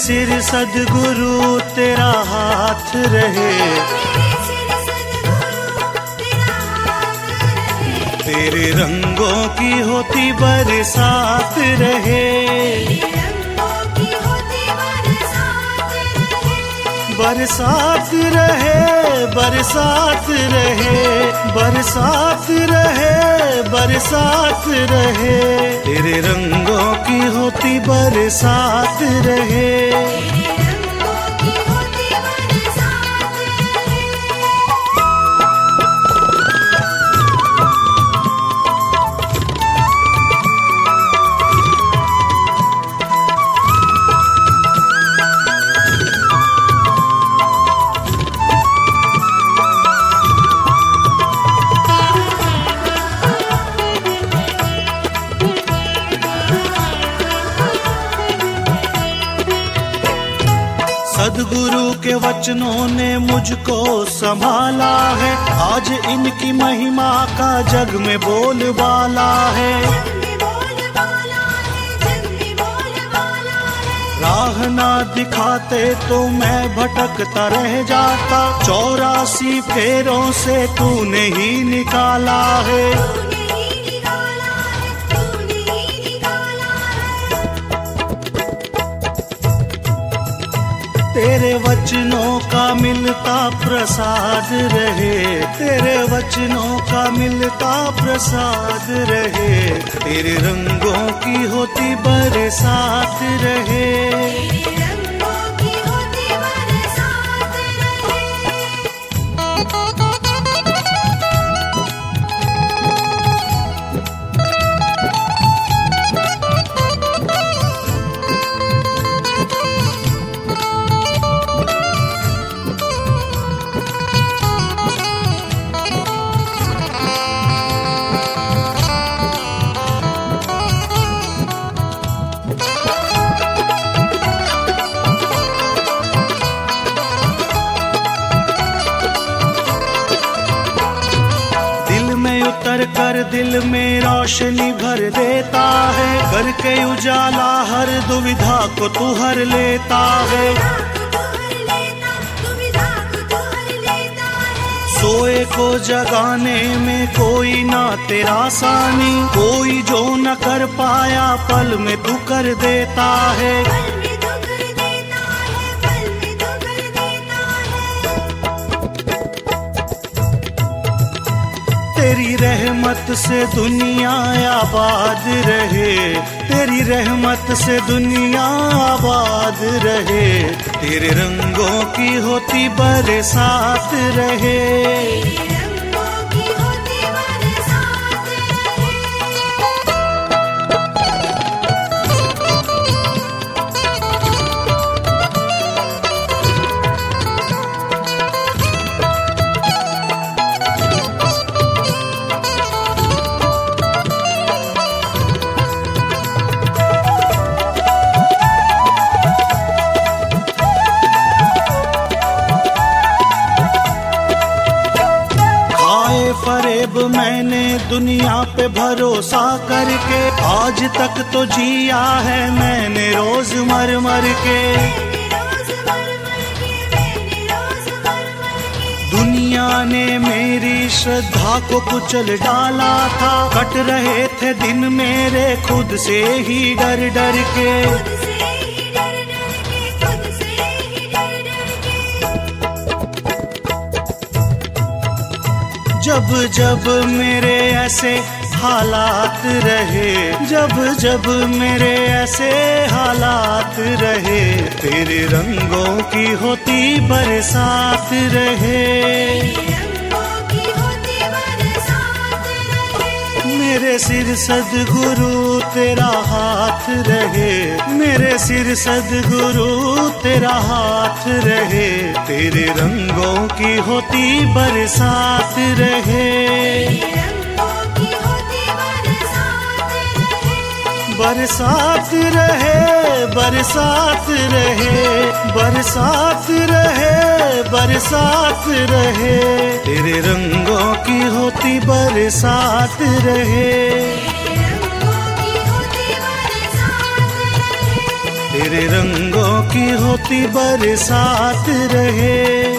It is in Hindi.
सिर सदगुरु तेरा हाथ रहे। तेरे रंगों की होती बरसात रहे। बरसात रहे बरसात रहे बरसात रहे बरसात रहे। तेरे रंगों की होती बरसात रहे। सदगुरु के वचनों ने मुझको संभाला है। आज इनकी महिमा का जग में बोलबाला है। राह ना दिखाते तो मैं भटकता रह जाता। चौरासी फेरों से तूने ही निकाला है। तेरे वचनों का मिलता प्रसाद रहे, तेरे वचनों का मिलता प्रसाद रहे, तेरे रंगों की होती बरसात रहे। उतर कर दिल में रोशनी भर देता है। करके उजाला हर दुविधा को तू हर लेता है। सोए को जगाने में कोई ना तेरा सानी। कोई जो न कर पाया पल में तू कर देता है। तेरी रहमत से दुनिया आबाद रहे, तेरी रहमत से दुनिया आबाद रहे, तेरे रंगों की होती बरसात रहे। फरेब मैंने दुनिया पे भरोसा करके, आज तक तो जिया है मैंने रोज मर मर के। दुनिया ने मेरी श्रद्धा को कुचल डाला था, कट रहे थे दिन मेरे खुद से ही डर डर के। जब जब मेरे ऐसे हालात रहे, जब जब मेरे ऐसे हालात रहे, तेरे रंगों की होती बरसात रहे। मेरे सिर सदगुरु, तेरा हाथ रहे। मेरे सिर सदगुरु, तेरा हाथ रहे। तेरे रंगों की होती बरसात रहे। बरसात रहे बरसात रहे बरसात रहे। बरसात रहे। तेरे रंगों की होती बरसात रहे। तेरे रंगों की होती बरसात रहे।